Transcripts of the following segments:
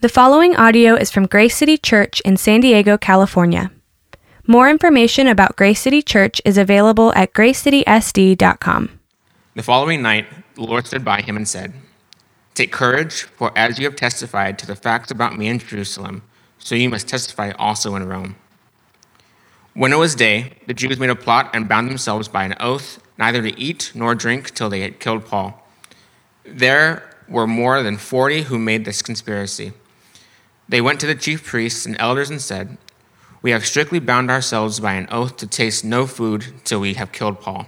The following audio is from Grace City Church in San Diego, California. More information about Grace City Church is available at gracecitysd.com. The following night, the Lord stood by him and said, Take courage, for as you have testified to the facts about me in Jerusalem, so you must testify also in Rome. When it was day, the Jews made a plot and bound themselves by an oath neither to eat nor drink till they had killed Paul. There were more than forty who made this conspiracy. They went to the chief priests and elders and said, We have strictly bound ourselves by an oath to taste no food till we have killed Paul.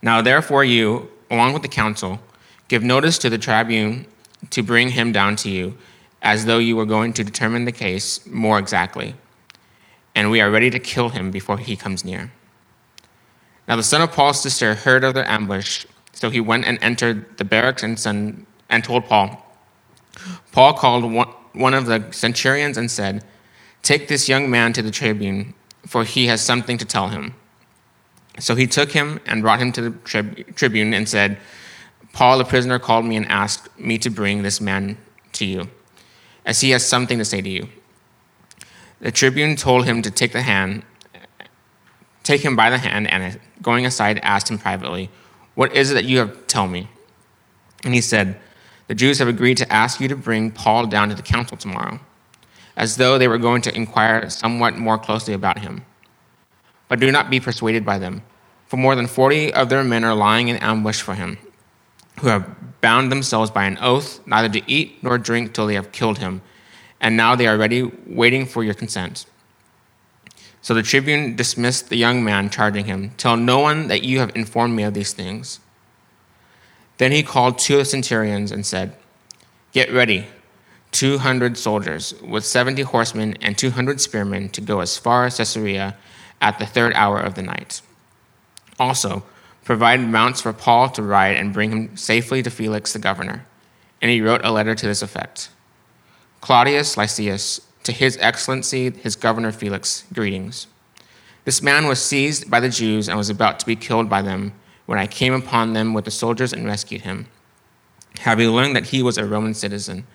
Now, therefore, you, along with the council, give notice to the tribune to bring him down to you, as though you were going to determine the case more exactly. And we are ready to kill him before he comes near. Now, the son of Paul's sister heard of the ambush, so he went and entered the barracks and, son, and told Paul. Paul called one one of the centurions and said, Take this young man to the tribune, for he has something to tell him. So he took him and brought him to the trib- tribune and said, Paul, the prisoner, called me and asked me to bring this man to you, as he has something to say to you. The tribune told him to take the hand, take him by the hand, and going aside, asked him privately, What is it that you have to tell me? And he said, the Jews have agreed to ask you to bring Paul down to the council tomorrow, as though they were going to inquire somewhat more closely about him. But do not be persuaded by them, for more than forty of their men are lying in ambush for him, who have bound themselves by an oath neither to eat nor drink till they have killed him, and now they are ready, waiting for your consent. So the tribune dismissed the young man, charging him, Tell no one that you have informed me of these things. Then he called two centurions and said, Get ready, 200 soldiers with 70 horsemen and 200 spearmen to go as far as Caesarea at the third hour of the night. Also, provide mounts for Paul to ride and bring him safely to Felix the governor. And he wrote a letter to this effect Claudius Lysias, to his excellency, his governor Felix, greetings. This man was seized by the Jews and was about to be killed by them when I came upon them with the soldiers and rescued him, having learned that he was a Roman citizen,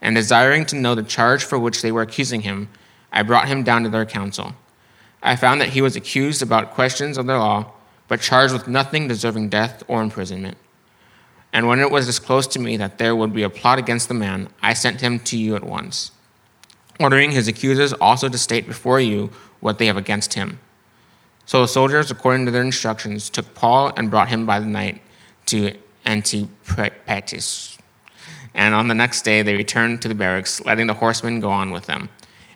and desiring to know the charge for which they were accusing him, I brought him down to their council. I found that he was accused about questions of the law, but charged with nothing deserving death or imprisonment. And when it was disclosed to me that there would be a plot against the man, I sent him to you at once, ordering his accusers also to state before you what they have against him. So the soldiers, according to their instructions, took Paul and brought him by the night to Antipatris. And on the next day they returned to the barracks, letting the horsemen go on with them.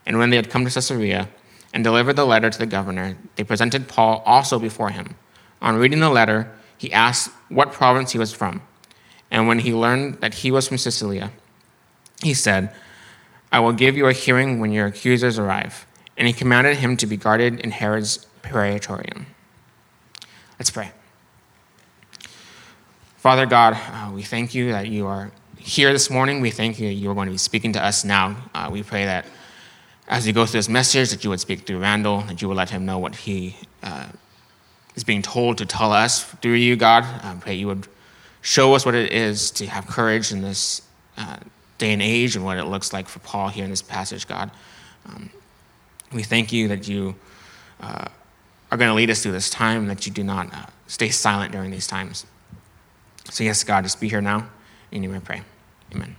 And when they had come to Caesarea and delivered the letter to the governor, they presented Paul also before him. On reading the letter, he asked what province he was from. And when he learned that he was from Cilicia, he said, I will give you a hearing when your accusers arrive. And he commanded him to be guarded in Herod's Praetorium. Let's pray. Father God, uh, we thank you that you are here this morning. We thank you that you are going to be speaking to us now. Uh, we pray that as we go through this message, that you would speak through Randall, that you would let him know what he uh, is being told to tell us through you, God. I pray you would show us what it is to have courage in this uh, day and age and what it looks like for Paul here in this passage, God. Um, we thank you that you uh, are going to lead us through this time, that you do not uh, stay silent during these times. So, yes, God, just be here now. In your name I pray. Amen.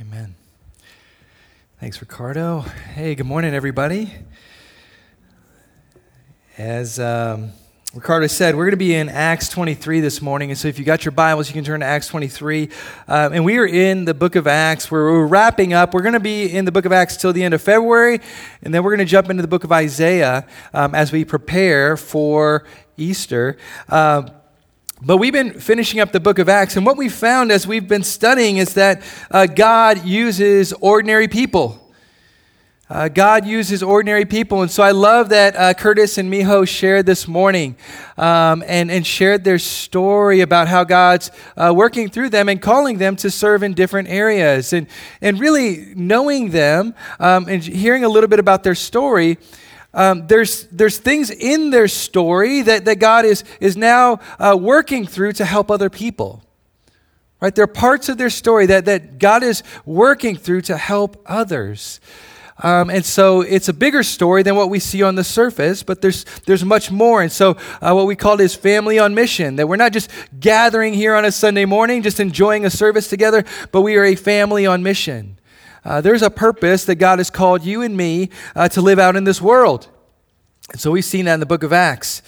Amen. Thanks, Ricardo. Hey, good morning, everybody. As um, Ricardo said, we're going to be in Acts 23 this morning. And so if you got your Bibles, you can turn to Acts 23. Um, and we are in the book of Acts where we're wrapping up. We're going to be in the book of Acts till the end of February. And then we're going to jump into the book of Isaiah um, as we prepare for Easter. Uh, but we've been finishing up the book of Acts. And what we found as we've been studying is that uh, God uses ordinary people. Uh, God uses ordinary people. And so I love that uh, Curtis and Miho shared this morning um, and, and shared their story about how God's uh, working through them and calling them to serve in different areas. And, and really knowing them um, and hearing a little bit about their story. Um, there's, there's things in their story that, that God is, is now uh, working through to help other people. Right? There are parts of their story that, that God is working through to help others. Um, and so it's a bigger story than what we see on the surface, but there's, there's much more. And so uh, what we call is family on mission, that we're not just gathering here on a Sunday morning, just enjoying a service together, but we are a family on mission. Uh, there's a purpose that God has called you and me uh, to live out in this world. And so we've seen that in the book of Acts.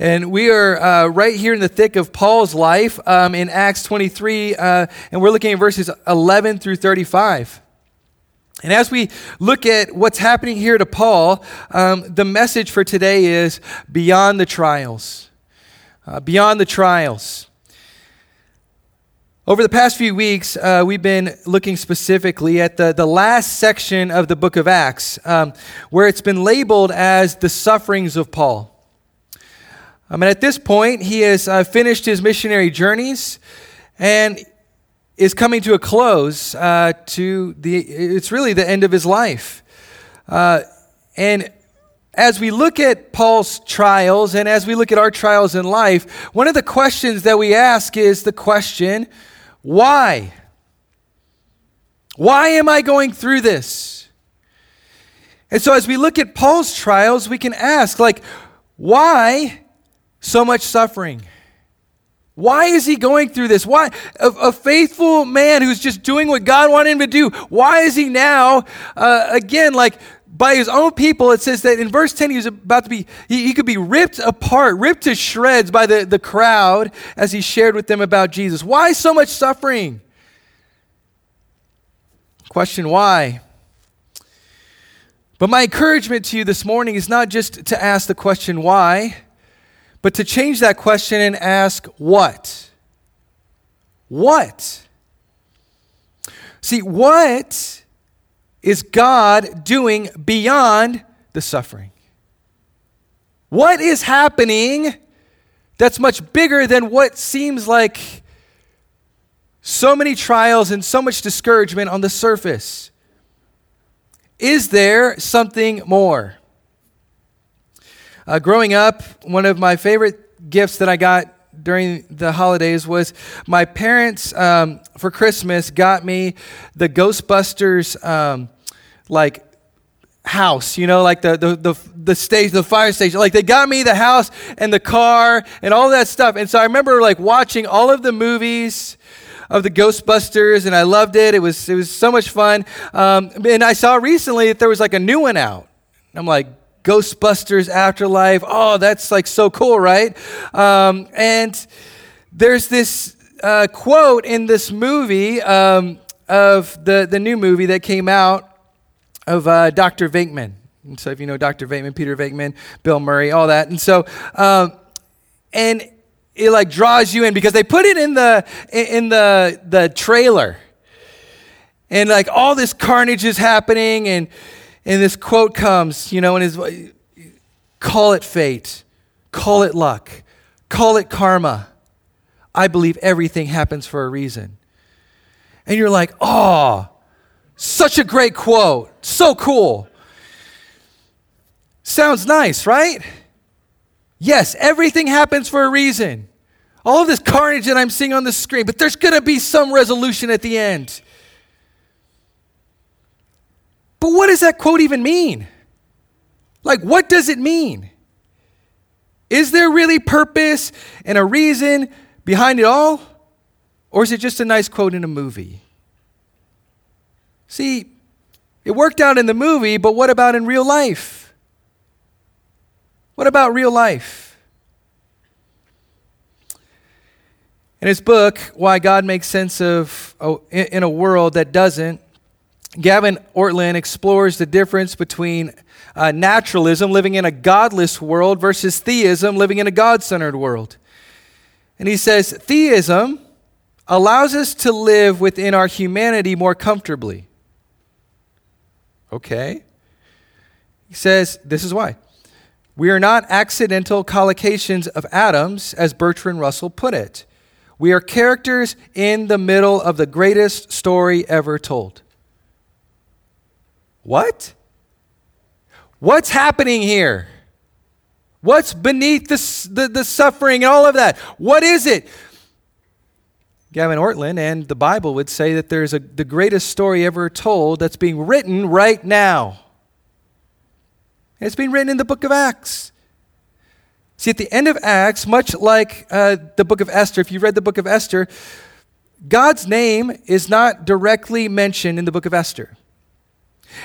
And we are uh, right here in the thick of Paul's life um, in Acts 23, uh, and we're looking at verses 11 through 35. And as we look at what's happening here to Paul, um, the message for today is beyond the trials. Uh, beyond the trials. Over the past few weeks, uh, we've been looking specifically at the, the last section of the book of Acts, um, where it's been labeled as the sufferings of Paul. I mean, at this point, he has uh, finished his missionary journeys and is coming to a close uh, to the, it's really the end of his life. Uh, and as we look at Paul's trials and as we look at our trials in life, one of the questions that we ask is the question, why? Why am I going through this? And so as we look at Paul's trials, we can ask, like, why so much suffering? Why is he going through this? Why? A, a, faithful man who's just doing what God wanted him to do. Why is he now, uh, again, like by his own people? It says that in verse 10, he was about to be, he, he could be ripped apart, ripped to shreds by the, the crowd as he shared with them about Jesus. Why so much suffering? Question why? But my encouragement to you this morning is not just to ask the question why but to change that question and ask, what? What? See, what is God doing beyond the suffering? What is happening that's much bigger than what seems like so many trials and so much discouragement on the surface? Is there something more? Uh, growing up, one of my favorite gifts that I got during the holidays was my parents um, for Christmas got me the Ghostbusters um, like house, you know, like the, the, the, the stage, the fire station. Like they got me the house and the car and all that stuff. And so I remember like watching all of the movies of the Ghostbusters and I loved it. It was, it was so much fun. Um, and I saw recently that there was like a new one out. I'm like, Ghostbusters Afterlife. Oh, that's like so cool, right? Um, and there's this uh, quote in this movie um, of the, the new movie that came out of uh, Dr. Venkman. And so if you know Dr. Venkman, Peter Venkman, Bill Murray, all that. And so, um, and it like draws you in because they put it in the in the the trailer and like all this carnage is happening and and this quote comes, you know, and his call it fate, call it luck, call it karma. I believe everything happens for a reason. And you're like, oh, such a great quote. So cool. Sounds nice, right? Yes, everything happens for a reason. All of this carnage that I'm seeing on the screen, but there's going to be some resolution at the end. But what does that quote even mean? Like, what does it mean? Is there really purpose and a reason behind it all? Or is it just a nice quote in a movie? See, it worked out in the movie, but what about in real life? What about real life? In his book, Why God Makes Sense of oh, in a World That Doesn't, Gavin Ortlund explores the difference between uh, naturalism, living in a godless world, versus theism, living in a God centered world. And he says, Theism allows us to live within our humanity more comfortably. Okay. He says, This is why. We are not accidental collocations of atoms, as Bertrand Russell put it. We are characters in the middle of the greatest story ever told. What? What's happening here? What's beneath the, the, the, suffering and all of that? What is it? Gavin Ortlund and the Bible would say that there's a, the greatest story ever told that's being written right now. It's being written in the book of Acts. See, at the end of Acts, much like uh, the book of Esther, if you read the book of Esther, God's name is not directly mentioned in the book of Esther.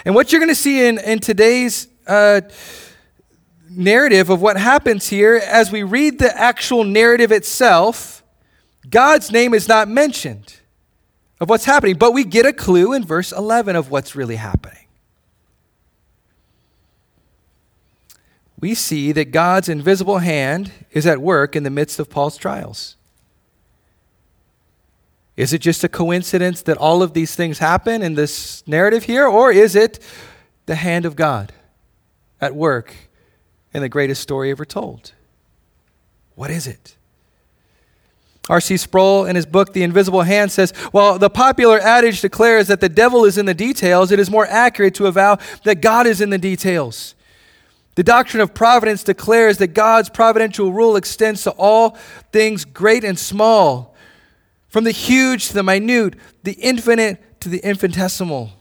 And what you're going to see in, in today's uh, narrative of what happens here, as we read the actual narrative itself, God's name is not mentioned of what's happening, but we get a clue in verse 11 of what's really happening. We see that God's invisible hand is at work in the midst of Paul's trials. Is it just a coincidence that all of these things happen in this narrative here, or is it the hand of God at work in the greatest story ever told? What is it? R.C. Sproul, in his book, The Invisible Hand, says While the popular adage declares that the devil is in the details, it is more accurate to avow that God is in the details. The doctrine of providence declares that God's providential rule extends to all things great and small from the huge to the minute, the infinite to the infinitesimal.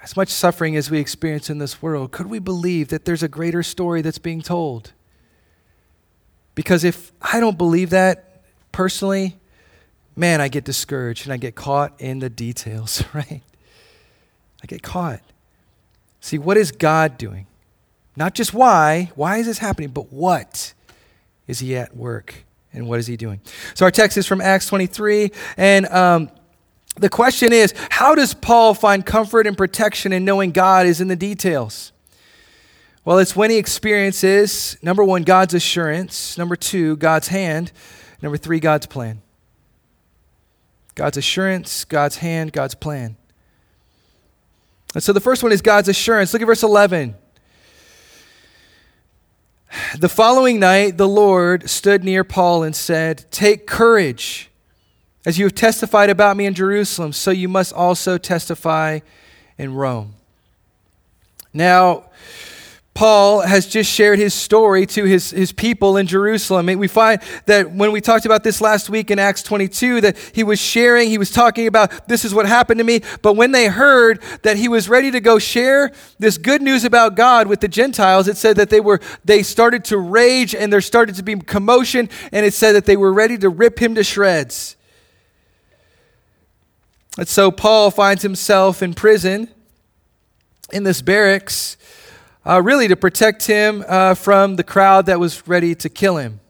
As much suffering as we experience in this world, could we believe that there's a greater story that's being told? Because if I don't believe that personally, man, I get discouraged and I get caught in the details, right? I get caught. See, what is God doing? Not just why, why is this happening, but what? Is he at work? And what is he doing? So our text is from Acts 23. And um, the question is how does Paul find comfort and protection in knowing God is in the details? Well, it's when he experiences number one, God's assurance, number two, God's hand, number three, God's plan. God's assurance, God's hand, God's plan. And so the first one is God's assurance. Look at verse 11. The following night, the Lord stood near Paul and said, Take courage. As you have testified about me in Jerusalem, so you must also testify in Rome. Now, Paul has just shared his story to his, his people in Jerusalem. We find that when we talked about this last week in Acts 22, that he was sharing, he was talking about this is what happened to me. But when they heard that he was ready to go share this good news about God with the Gentiles, it said that they were they started to rage and there started to be commotion, and it said that they were ready to rip him to shreds. And so Paul finds himself in prison in this barracks uh, really to protect him uh, from the crowd that was ready to kill him.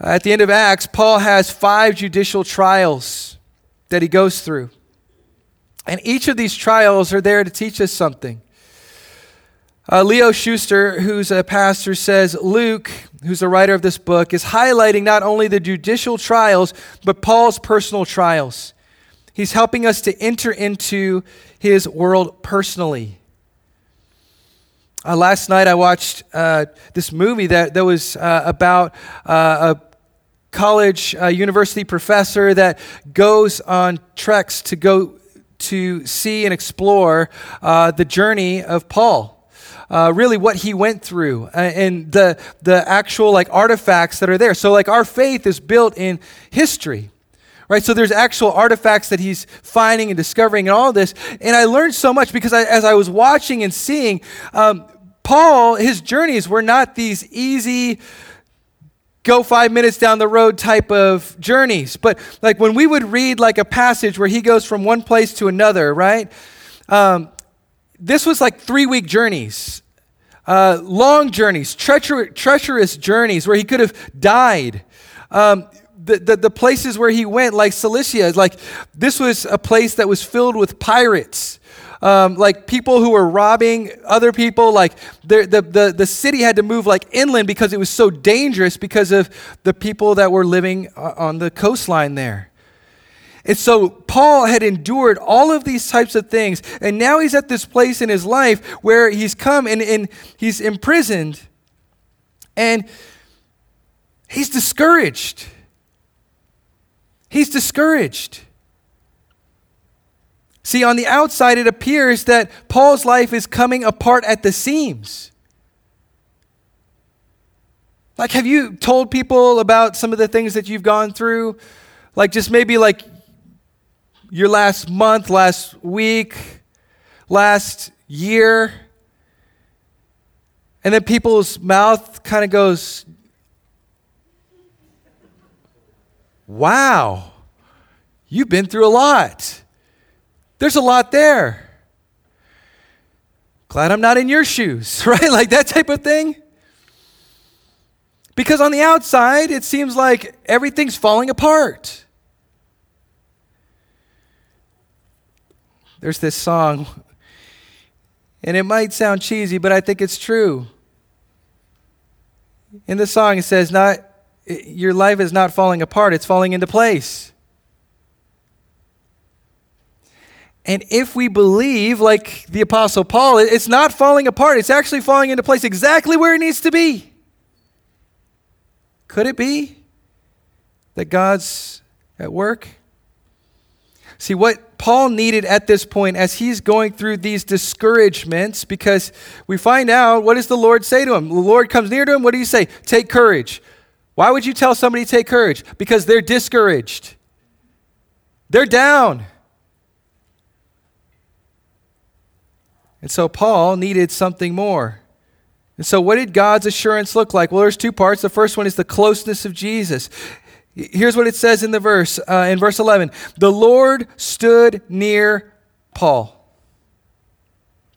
At the end of Acts, Paul has five judicial trials that he goes through. And each of these trials are there to teach us something. Uh, Leo Schuster, who's a pastor, says Luke, who's the writer of this book, is highlighting not only the judicial trials, but Paul's personal trials. He's helping us to enter into his world personally. Uh, last night I watched uh, this movie that, that was uh, about uh, a college uh, university professor that goes on treks to go to see and explore uh, the journey of Paul. really, what he went through and the, the actual like artifacts that are there. So, like, our faith is built in history right? So there's actual artifacts that he's finding and discovering and all this. And I learned so much because I, as I was watching and seeing, um, Paul, his journeys were not these easy, go five minutes down the road type of journeys. But like when we would read like a passage where he goes from one place to another, right? Um, this was like three week journeys, uh, long journeys, treacher- treacherous journeys where he could have died. Um, the, the, the, places where he went, like Cilicia, like this was a place that was filled with pirates um, like people who were robbing other people. Like the, the, the city had to move like inland because it was so dangerous because of the people that were living uh, on the coastline there. And so Paul had endured all of these types of things. And now he's at this place in his life where he's come and, and he's imprisoned. And he's discouraged. He's discouraged. See, on the outside, it appears that Paul's life is coming apart at the seams. Like, have you told people about some of the things that you've gone through? Like, just maybe like your last month, last week, last year? And then people's mouth kind of goes, Wow, you've been through a lot. There's a lot there. Glad I'm not in your shoes, right? Like that type of thing. Because on the outside, it seems like everything's falling apart. There's this song, and it might sound cheesy, but I think it's true. In the song, it says, "Not your life is not falling apart; it's falling into place." And if we believe, like the Apostle Paul, it's not falling apart; it's actually falling into place exactly where it needs to be. Could it be that God's at work? See, what Paul needed at this point as he's going through these discouragements, because we find out what does the Lord say to him? The Lord comes near to him. What do you say? Take courage. Why would you tell somebody take courage? Because they're discouraged, they're down. And so Paul needed something more. And so, what did God's assurance look like? Well, there's two parts. The first one is the closeness of Jesus. Here's what it says in the verse, uh, in verse 11 The Lord stood near Paul.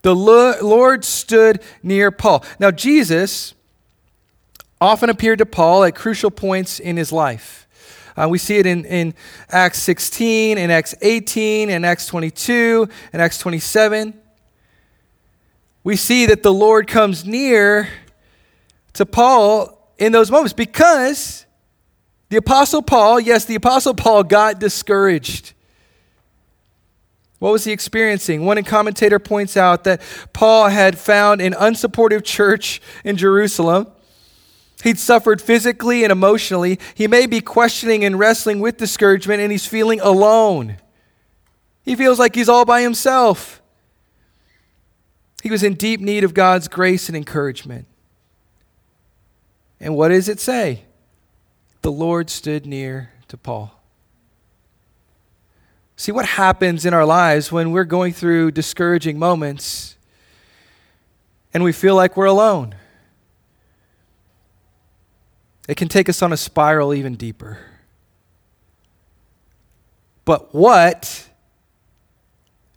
The Lord stood near Paul. Now, Jesus often appeared to Paul at crucial points in his life. Uh, we see it in, in Acts 16, in Acts 18, in Acts 22, in Acts 27 we see that the Lord comes near to Paul in those moments because the Apostle Paul, yes, the Apostle Paul got discouraged. What was he experiencing? One commentator points out that Paul had found an unsupportive church in Jerusalem. He'd suffered physically and emotionally. He may be questioning and wrestling with discouragement, and he's feeling alone. He feels like he's all by himself. He was in deep need of God's grace and encouragement. And what does it say? The Lord stood near to Paul. See what happens in our lives when we're going through discouraging moments and we feel like we're alone. It can take us on a spiral even deeper. But what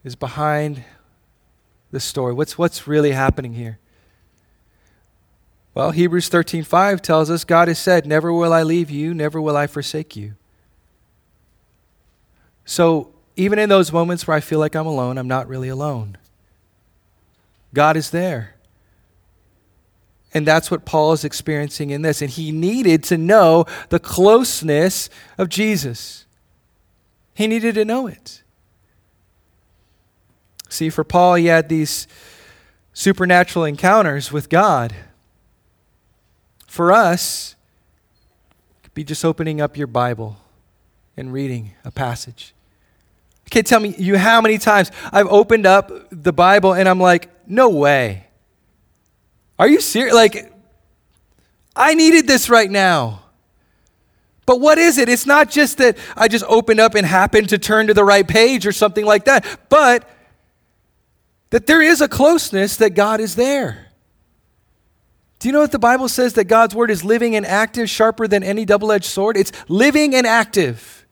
is behind the story? What's, what's really happening here? Well, Hebrews 13:5 tells us God has said, "Never will I leave you, never will I forsake you." So, even in those moments where I feel like I'm alone, I'm not really alone. God is there. And that's what Paul is experiencing in this. And he needed to know the closeness of Jesus. He needed to know it. See, for Paul, he had these supernatural encounters with God. For us, it could be just opening up your Bible and reading a passage. Okay, tell me you how many times I've opened up the Bible and I'm like, no way. Are you serious? Like, I needed this right now. But what is it? It's not just that I just opened up and happened to turn to the right page or something like that, but that there is a closeness that God is there. Do you know what the Bible says that God's word is living and active, sharper than any double edged sword? It's living and active.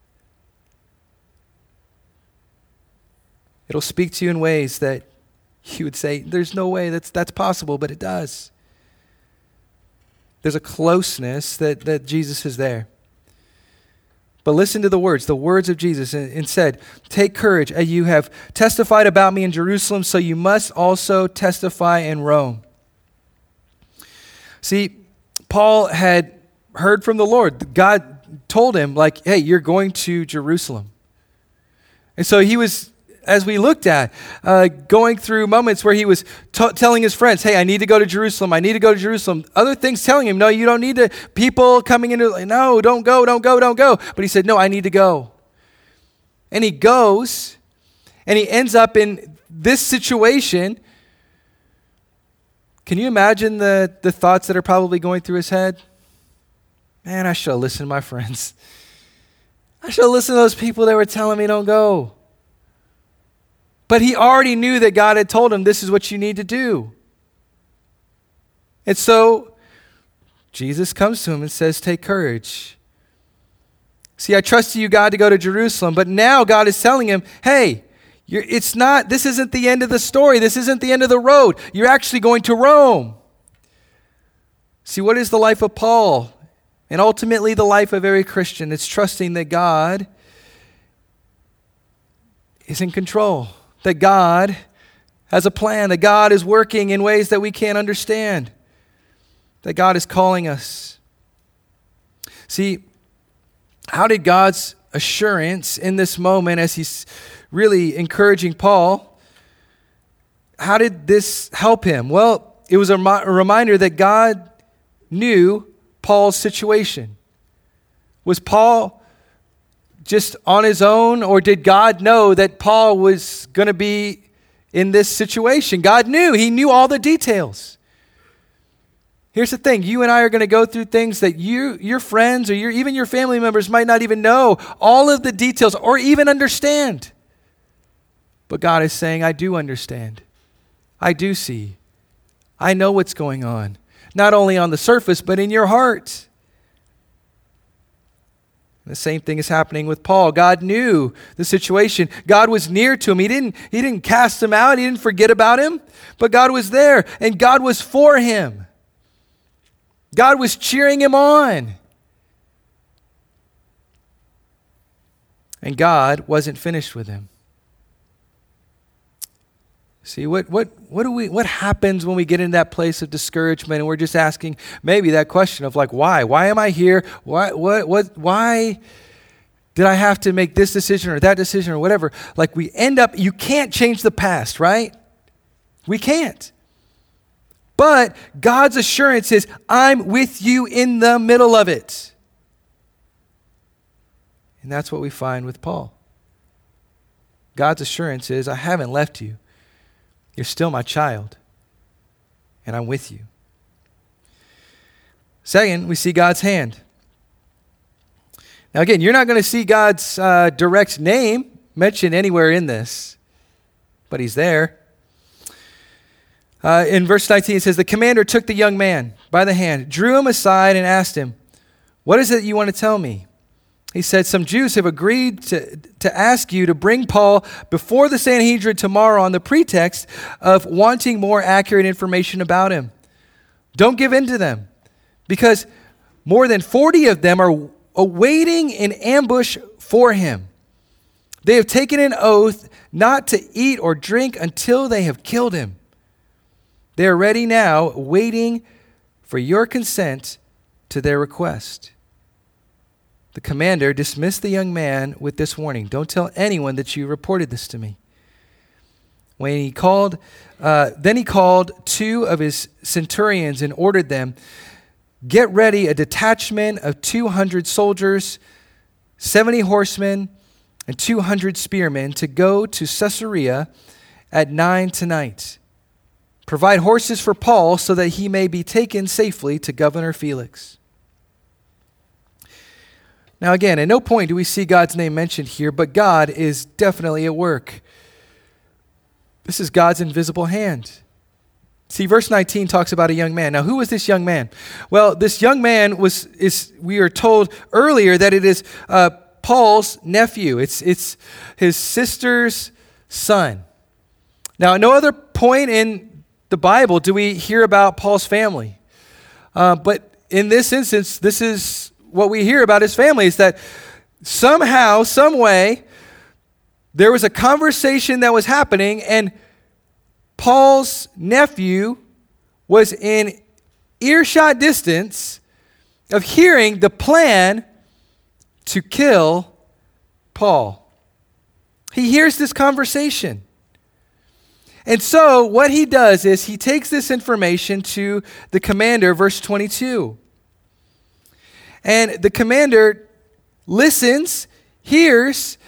It'll speak to you in ways that you would say, there's no way that's, that's possible, but it does. There's a closeness that, that Jesus is there. But listen to the words, the words of Jesus, and, said, Take courage, as you have testified about me in Jerusalem, so you must also testify in Rome. See, Paul had heard from the Lord. God told him, like, hey, you're going to Jerusalem. And so he was as we looked at, uh, going through moments where he was t- telling his friends, Hey, I need to go to Jerusalem. I need to go to Jerusalem. Other things telling him, No, you don't need to. People coming into, no, don't go, don't go, don't go. But he said, No, I need to go. And he goes, and he ends up in this situation. Can you imagine the, the thoughts that are probably going through his head? Man, I should have listened to my friends. I should have listened to those people that were telling me don't go. But he already knew that God had told him this is what you need to do. And so Jesus comes to him and says, Take courage. See, I trusted you, God, to go to Jerusalem, but now God is telling him, Hey, it's not, this isn't the end of the story. This isn't the end of the road. You're actually going to Rome. See, what is the life of Paul? And ultimately, the life of every Christian. It's trusting that God is in control, that God has a plan, that God is working in ways that we can't understand, that God is calling us. See, how did God's assurance in this moment, as He's really encouraging Paul, how did this help him? Well, it was a, a reminder that God knew Paul's situation? Was Paul just on his own, or did God know that Paul was going to be in this situation? God knew, He knew all the details. Here's the thing you and I are going to go through things that you, your friends or your, even your family members might not even know all of the details or even understand. But God is saying, I do understand. I do see. I know what's going on not only on the surface, but in your heart. The same thing is happening with Paul. God knew the situation. God was near to him. He didn't, he didn't cast him out, he didn't forget about him, but God was there and God was for him. God was cheering him on. And God wasn't finished with him. See, what, what, what, do we, what happens when we get in that place of discouragement and we're just asking maybe that question of like, why? Why am I here? Why, what, what, why did I have to make this decision or that decision or whatever? Like, we end up, you can't change the past, right? We can't. But God's assurance is, I'm with you in the middle of it. And that's what we find with Paul. God's assurance is, I haven't left you. You're still my child, and I'm with you. Second, we see God's hand. Now, again, you're not going to see God's uh, direct name mentioned anywhere in this, but he's there. Uh, in verse 19, it says, The commander took the young man by the hand, drew him aside, and asked him, What is it you want to tell me? He said, Some Jews have agreed to, to ask you to bring Paul before the Sanhedrin tomorrow on the pretext of wanting more accurate information about him. Don't give in to them, because more than 40 of them are awaiting an ambush for him. They have taken an oath not to eat or drink until they have killed him. They are ready now, waiting for your consent to their request. The commander dismissed the young man with this warning Don't tell anyone that you reported this to me. When he called, uh, then he called two of his centurions and ordered them get ready a detachment of 200 soldiers, 70 horsemen, and 200 spearmen to go to Caesarea at nine tonight. Provide horses for Paul so that he may be taken safely to Governor Felix. Now, again, at no point do we see God's name mentioned here, but God is definitely at work. This is God's invisible hand. See, verse 19 talks about a young man. Now, who was this young man? Well, this young man was, is, we are told earlier that it is uh, Paul's nephew, it's, it's his sister's son. Now, at no other point in the Bible do we hear about Paul's family. Uh, but in this instance, this is what we hear about his family is that somehow, some way, there was a conversation that was happening, and Paul's nephew was in earshot distance of hearing the plan to kill Paul. He hears this conversation. And so, what he does is he takes this information to the commander, verse 22. And the commander listens, hears,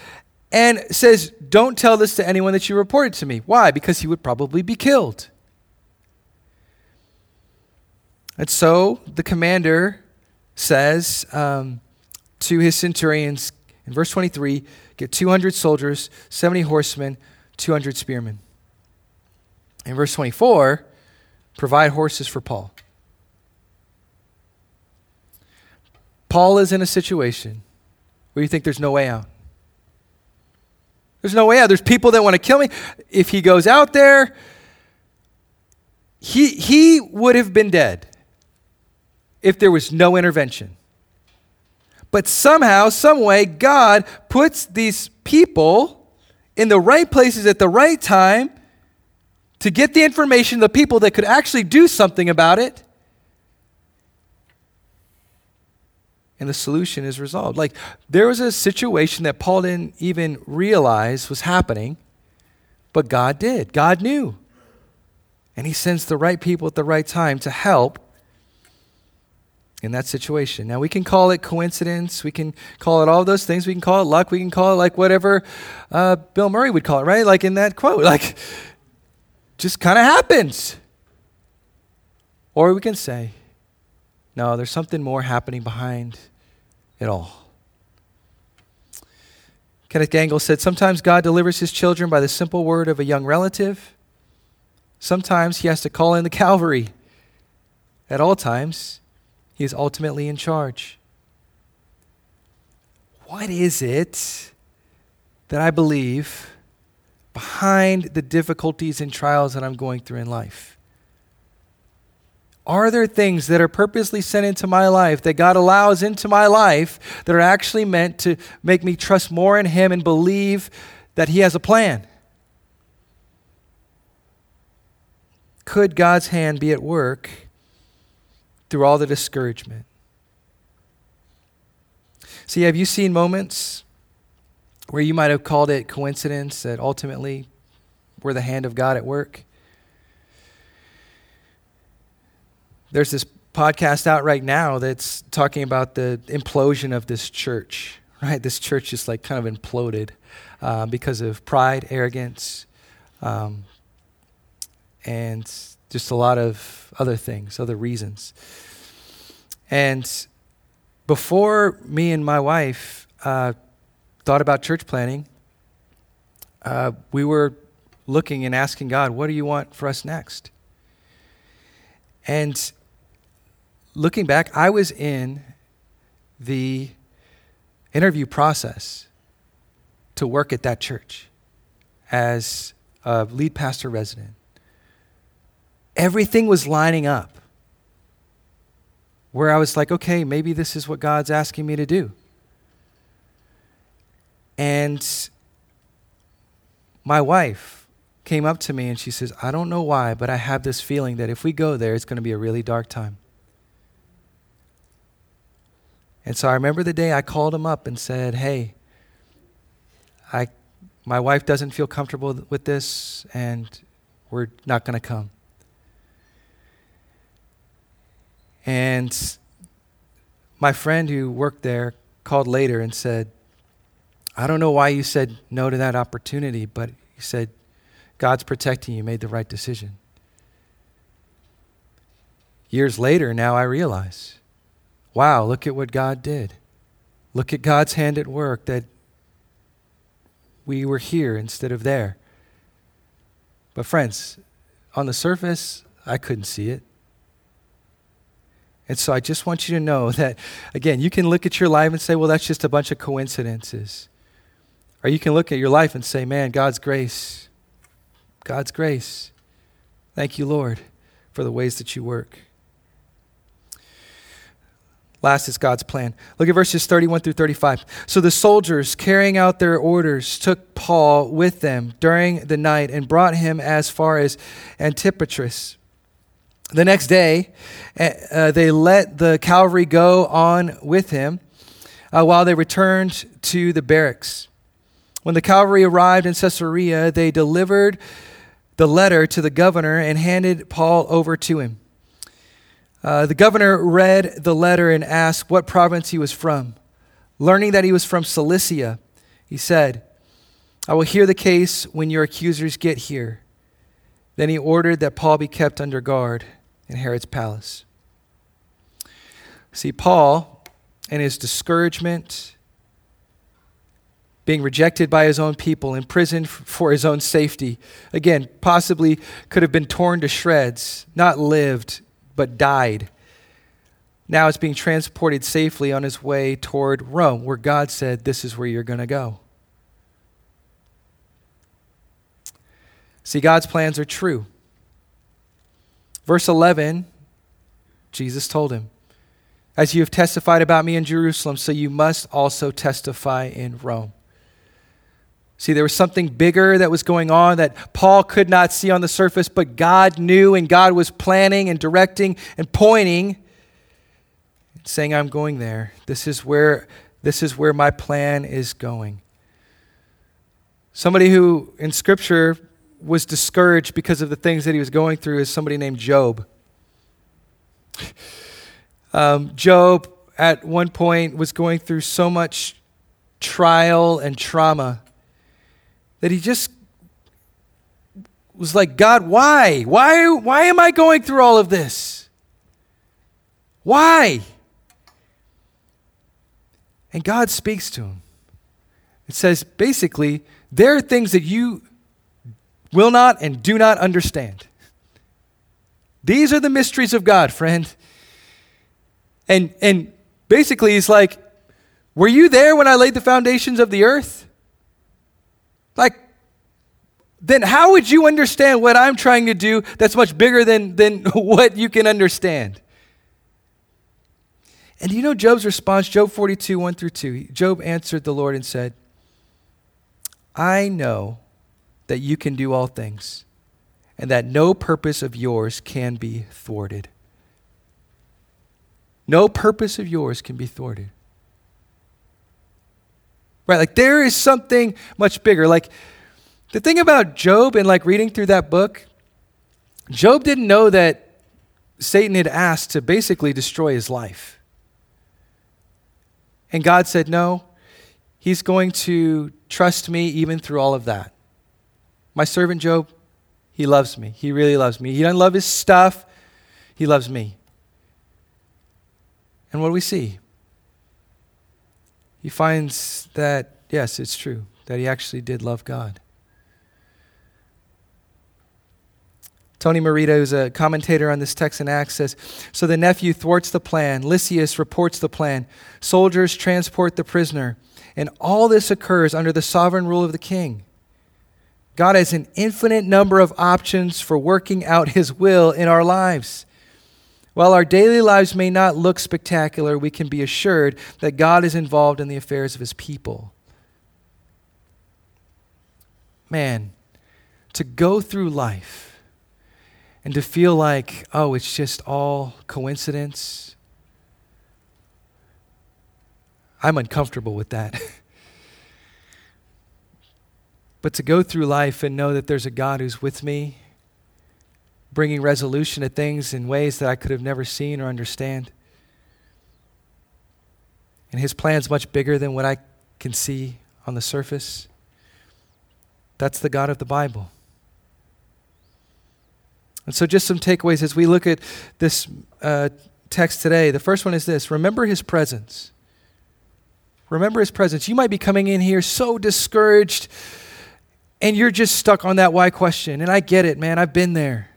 and says, Don't tell this to anyone that you reported to me. Why? Because he would probably be killed. And so the commander says um, to his centurions in verse 23 get 200 soldiers, 70 horsemen, 200 spearmen. In verse 24, provide horses for Paul. Paul is in a situation where you think there's no way out. There's no way out. There's people that want to kill me. If he goes out there, he, he would have been dead if there was no intervention. But somehow, some way, God puts these people in the right places at the right time to get the information, the people that could actually do something about it. And the solution is resolved. Like, there was a situation that Paul didn't even realize was happening, but God did. God knew. And he sends the right people at the right time to help in that situation. Now, we can call it coincidence. We can call it all those things. We can call it luck. We can call it like whatever uh, Bill Murray would call it, right? Like in that quote, like just kind of happens. Or we can say, no, there's something more happening behind it all. Kenneth Gangel said, Sometimes God delivers his children by the simple word of a young relative. Sometimes he has to call in the cavalry. At all times, he is ultimately in charge. What is it that I believe behind the difficulties and trials that I'm going through in life? Are there things that are purposely sent into my life that God allows into my life that are actually meant to make me trust more in Him and believe that He has a plan? could God's hand be at work through all the discouragement? See, have you seen moments where you might have called it coincidence that ultimately were the hand of God at work? There's this podcast out right now that's talking about the implosion of this church, right? This church just like kind of imploded uh, because of pride, arrogance, um, and just a lot of other things, other reasons. And before me and my wife uh, thought about church planning, uh, we were looking and asking God, what do you want for us next? And looking back, I was in the interview process to work at that church as a lead pastor resident everything was lining up where I was like, okay, maybe this is what God's asking me to do. And my wife came up to me and she says, I don't know why, but I have this feeling that if we go there, it's going to be a really dark time. And so I remember the day I called him up and said, Hey, I, my wife doesn't feel comfortable with this, and we're not going to come. And my friend who worked there called later and said, I don't know why you said no to that opportunity, but he said, God's protecting you, made the right decision. Years later, now I realize, wow, look at what God did. Look at God's hand at work that we were here instead of there. But, friends, on the surface, I couldn't see it. And so I just want you to know that, again, you can look at your life and say, well, that's just a bunch of coincidences. Or you can look at your life and say, man, God's grace, God's grace. Thank you, Lord, for the ways that you work. Last is God's plan. Look at verses 31 through 35. So the soldiers, carrying out their orders, took Paul with them during the night and brought him as far as Antipatris. The next day, eh, uh, they let the cavalry go on with him uh, while they returned to the barracks. When the cavalry arrived in Caesarea, they delivered the letter to the governor and handed Paul over to him. Uh, the governor read the letter and asked what province he was from. Learning that he was from Cilicia, he said, I will hear the case when your accusers get here. Then he ordered that Paul be kept under guard in Herod's palace. See, Paul, in his discouragement, being rejected by his own people, imprisoned for his own safety, again, possibly could have been torn to shreds, not lived, but died. Now it's being transported safely on his way toward Rome, where God said, This is where you're going to go. See, God's plans are true. Verse 11, Jesus told him, As you have testified about me in Jerusalem, so you must also testify in Rome. See, there was something bigger that was going on that Paul could not see on the surface, but God knew, and God was planning and directing and pointing, saying, I'm going there. This is where, this is where my plan is going. Somebody who in Scripture was discouraged because of the things that he was going through is somebody named Job. Um, Job, at one point, was going through so much trial and trauma that he just was like, God, why? Why, why am I going through all of this? Why? And God speaks to him. It says basically, there are things that you will not and do not understand. These are the mysteries of God, friend. And, and basically, he's like, Were you there when I laid the foundations of the earth? Like, then how would you understand what I'm trying to do that's much bigger than, than what you can understand? And you know Job's response? Job 42, 1 through 2. Job answered the Lord and said, I know that you can do all things, and that no purpose of yours can be thwarted. No purpose of yours can be thwarted. Right? Like there is something much bigger. Like the thing about Job and like reading through that book, Job didn't know that Satan had asked to basically destroy his life. And God said, No, he's going to trust me even through all of that. My servant Job, he loves me. He really loves me. He doesn't love his stuff, he loves me. And what do we see? He finds that, yes, it's true, that he actually did love God. Tony Merida, who's a commentator on this text in Acts, says So the nephew thwarts the plan. Lysias reports the plan. Soldiers transport the prisoner. And all this occurs under the sovereign rule of the king. God has an infinite number of options for working out His will in our lives. While our daily lives may not look spectacular, we can be assured that God is involved in the affairs of His people. Man, to go through life and to feel like, oh, it's just all coincidence, I'm uncomfortable with that. But to go through life and know that there's a God who's with me, bringing resolution to things in ways that I could have never seen or understand. And his plan's much bigger than what I can see on the surface. That's the God of the Bible. And so, just some takeaways as we look at this uh, text today. The first one is this remember his presence. Remember his presence. You might be coming in here so discouraged and you're just stuck on that why question. And I get it, man. I've been there.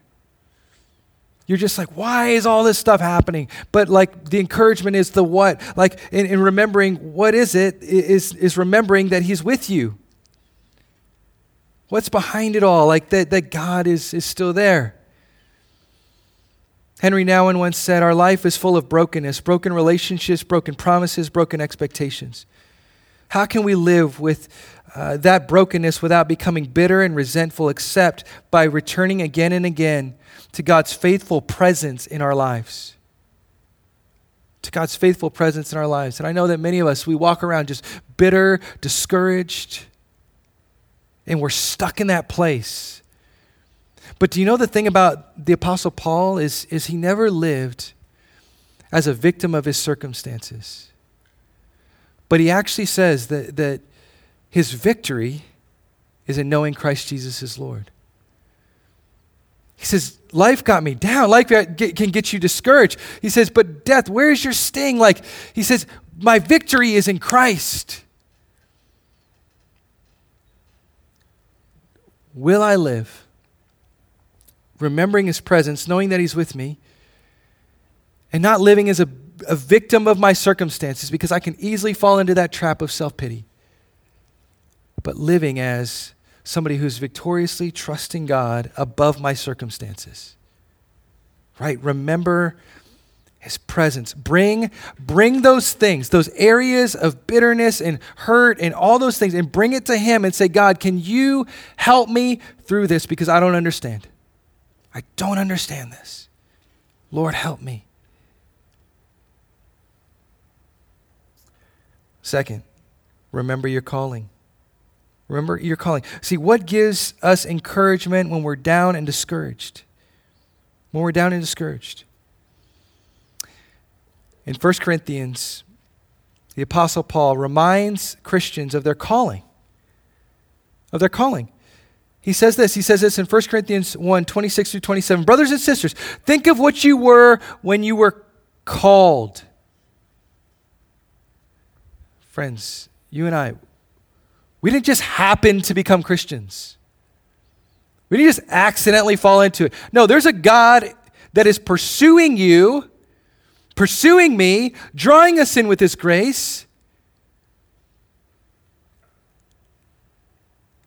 You're just like, why is all this stuff happening? But like the encouragement is the what. Like in, in remembering what is it is, is remembering that He's with you. What's behind it all? Like that, that God is, is still there. Henry Nouwen once said, Our life is full of brokenness, broken relationships, broken promises, broken expectations. How can we live with uh, that brokenness without becoming bitter and resentful, except by returning again and again to God's faithful presence in our lives. To God's faithful presence in our lives. And I know that many of us, we walk around just bitter, discouraged, and we're stuck in that place. But do you know the thing about the Apostle Paul is, is he never lived as a victim of his circumstances. But he actually says that, that his victory is in knowing Christ Jesus is Lord. He says, Life got me down. Life can get you discouraged. He says, But death, where's your sting? Like, he says, My victory is in Christ. Will I live? Remembering his presence, knowing that he's with me, and not living as a, a victim of my circumstances because I can easily fall into that trap of self pity, but living as somebody who's victoriously trusting God above my circumstances. Right? Remember his presence. Bring bring those things, those areas of bitterness and hurt and all those things and bring it to him and say, "God, can you help me through this because I don't understand. I don't understand this. Lord, help me." Second, remember your calling. Remember your calling. See, what gives us encouragement when we're down and discouraged? When we're down and discouraged. In 1 Corinthians, the Apostle Paul reminds Christians of their calling. Of their calling. He says this. He says this in 1 Corinthians 1 26 through 27. Brothers and sisters, think of what you were when you were called. Friends, you and I, we didn't just happen to become Christians. We didn't just accidentally fall into it. No, there's a God that is pursuing you, pursuing me, drawing us in with His grace,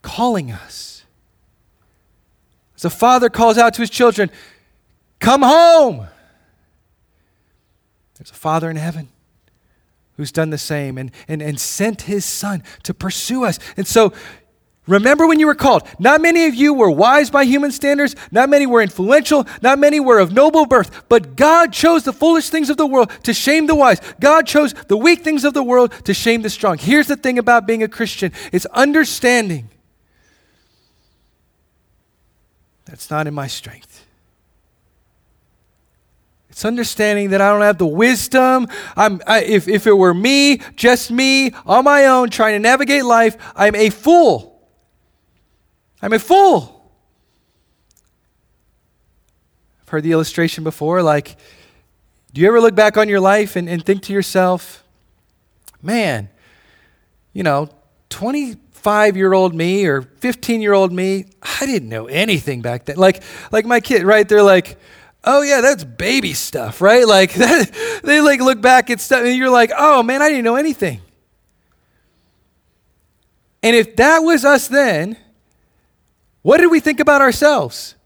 calling us. As a father calls out to his children, Come home. There's a Father in heaven who's done the same and, and, and sent his son to pursue us. And so, remember when you were called. Not many of you were wise by human standards, not many were influential, not many were of noble birth, but God chose the foolish things of the world to shame the wise. God chose the weak things of the world to shame the strong. Here's the thing about being a Christian it's understanding that's not in my strength. It's understanding that I don't have the wisdom. I'm, I, if, if it were me, just me, on my own, trying to navigate life, I'm a fool. I'm a fool. I've heard the illustration before like, do you ever look back on your life and, and think to yourself, man, you know, 25 year old me or 15 year old me, I didn't know anything back then. Like, like my kid, right? They're like, oh yeah, that's baby stuff, right? Like that, they like look back at stuff and you're like, oh man, I didn't know anything. And if that was us then, what did we think about ourselves?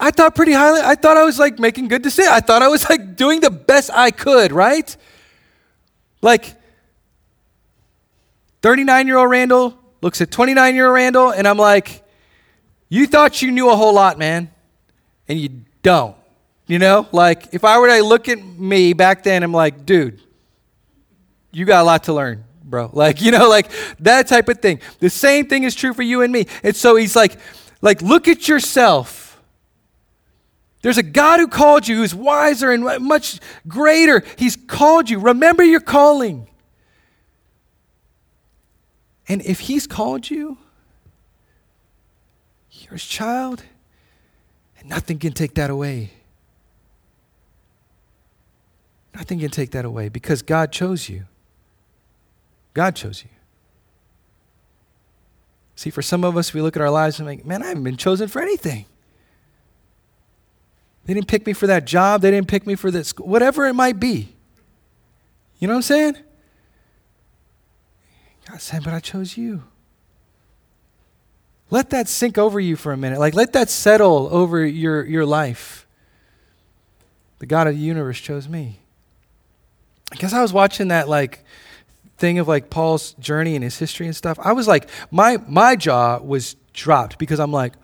I thought pretty highly. I thought I was like making good decisions. I thought I was like doing the best I could, right? Like 39 year old Randall looks at 29 year old Randall, and I'm like, you thought you knew a whole lot, man and you don't. You know, like if I were to look at me back then, I'm like, dude, you got a lot to learn, bro. Like, you know, like that type of thing. The same thing is true for you and me. And so he's like, like, look at yourself. There's a God who called you who's wiser and much greater. He's called you. Remember your calling. And if he's called you, you're his child Nothing can take that away. Nothing can take that away because God chose you. God chose you. See, for some of us, we look at our lives and like, man, I haven't been chosen for anything. They didn't pick me for that job. They didn't pick me for this, whatever it might be. You know what I'm saying? God said, but I chose you. Let that sink over you for a minute. Like, let that settle over your, your life. The God of the universe chose me. I guess I was watching that, like, thing of like Paul's journey and his history and stuff. I was like, my, my jaw was dropped because I'm like,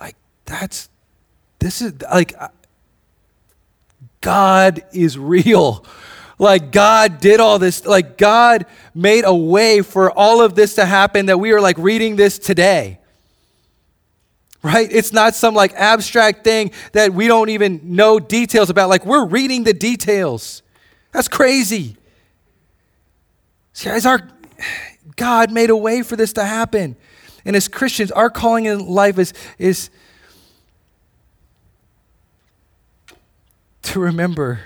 like, that's, this is, like, God is real. Like God did all this, like God made a way for all of this to happen that we are like reading this today. Right? It's not some like abstract thing that we don't even know details about. Like we're reading the details. That's crazy. See, guys, our God made a way for this to happen. And as Christians, our calling in life is, is to remember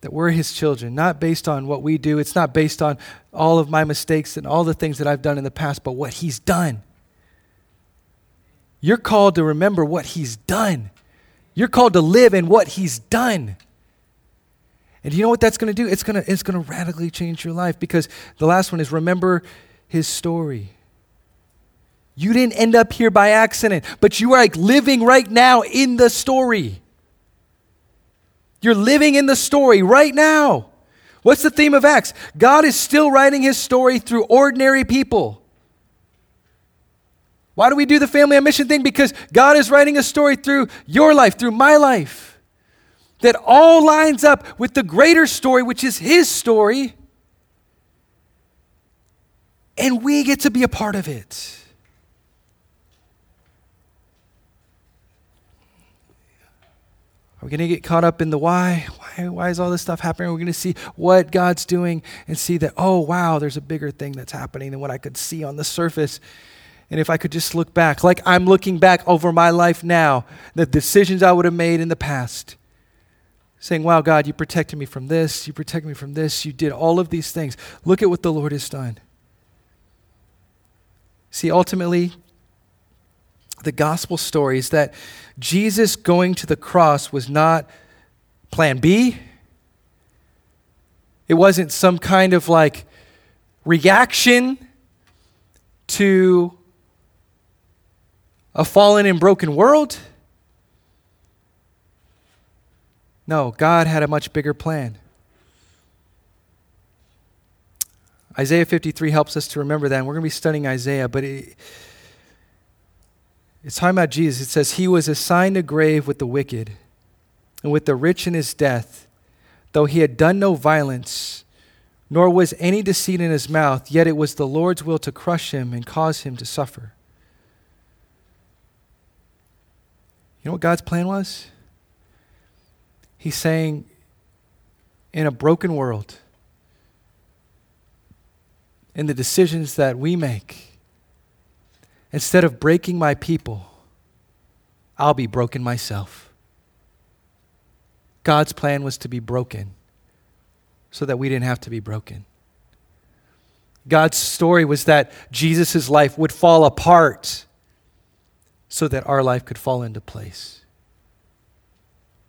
that we're his children, not based on what we do. It's not based on all of my mistakes and all the things that I've done in the past, but what he's done. You're called to remember what he's done. You're called to live in what he's done. And you know what that's going to do? It's going to it's going to radically change your life because the last one is remember his story. You didn't end up here by accident, but you are like living right now in the story. You're living in the story right now. What's the theme of Acts? God is still writing his story through ordinary people. Why do we do the family on mission thing? Because God is writing a story through your life, through my life, that all lines up with the greater story, which is his story. And we get to be a part of it. We're going to get caught up in the why. why. Why is all this stuff happening? We're going to see what God's doing and see that, oh, wow, there's a bigger thing that's happening than what I could see on the surface. And if I could just look back, like I'm looking back over my life now, the decisions I would have made in the past, saying, wow, God, you protected me from this, you protected me from this, you did all of these things. Look at what the Lord has done. See, ultimately, the gospel story is that Jesus going to the cross was not plan B. It wasn't some kind of like reaction to a fallen and broken world. No, God had a much bigger plan. Isaiah 53 helps us to remember that. And we're going to be studying Isaiah, but it, it's talking about Jesus. It says, He was assigned a grave with the wicked and with the rich in his death, though he had done no violence, nor was any deceit in his mouth, yet it was the Lord's will to crush him and cause him to suffer. You know what God's plan was? He's saying, in a broken world, in the decisions that we make, Instead of breaking my people, I'll be broken myself. God's plan was to be broken so that we didn't have to be broken. God's story was that Jesus' life would fall apart so that our life could fall into place.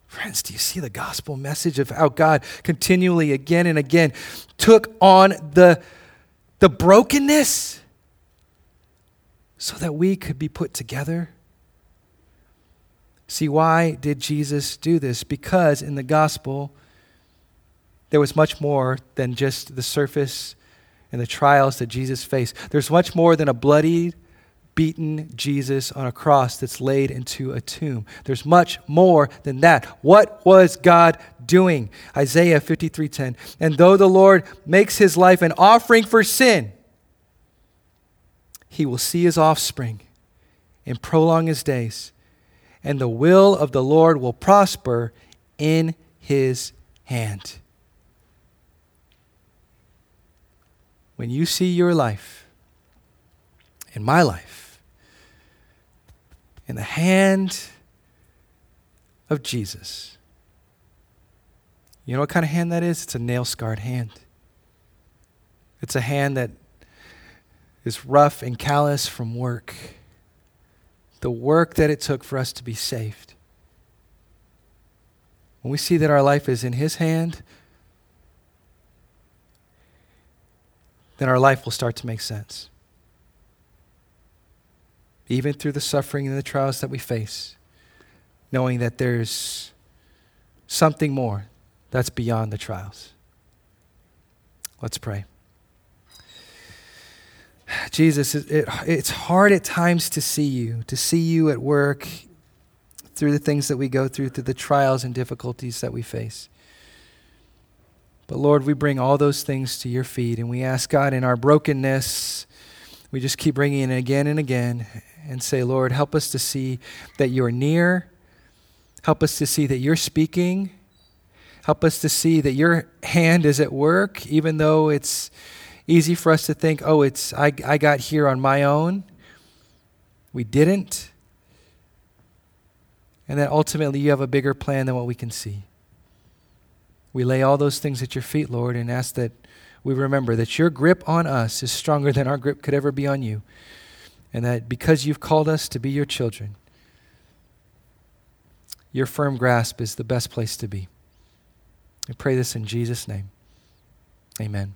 Friends, do you see the gospel message of how God continually, again and again, took on the, the brokenness so that we could be put together. See, why did Jesus do this? Because in the gospel, there was much more than just the surface and the trials that Jesus faced. There's much more than a bloodied, beaten Jesus on a cross that's laid into a tomb. There's much more than that. What was God doing? Isaiah 53:10. And though the Lord makes his life an offering for sin, he will see his offspring and prolong his days, and the will of the Lord will prosper in his hand. When you see your life and my life in the hand of Jesus, you know what kind of hand that is? It's a nail scarred hand. It's a hand that is rough and callous from work. The work that it took for us to be saved. When we see that our life is in His hand, then our life will start to make sense. Even through the suffering and the trials that we face, knowing that there's something more that's beyond the trials. Let's pray. Jesus, it, it, it's hard at times to see you, to see you at work through the things that we go through, through the trials and difficulties that we face. But Lord, we bring all those things to your feet, and we ask God in our brokenness, we just keep bringing it again and again and say, Lord, help us to see that you're near. Help us to see that you're speaking. Help us to see that your hand is at work, even though it's easy for us to think, oh, it's I, I got here on my own. We didn't. And that ultimately you have a bigger plan than what we can see. We lay all those things at your feet, Lord, and ask that we remember that your grip on us is stronger than our grip could ever be on you. And that because you've called us to be your children, your firm grasp is the best place to be. I pray this in Jesus' name. Amen.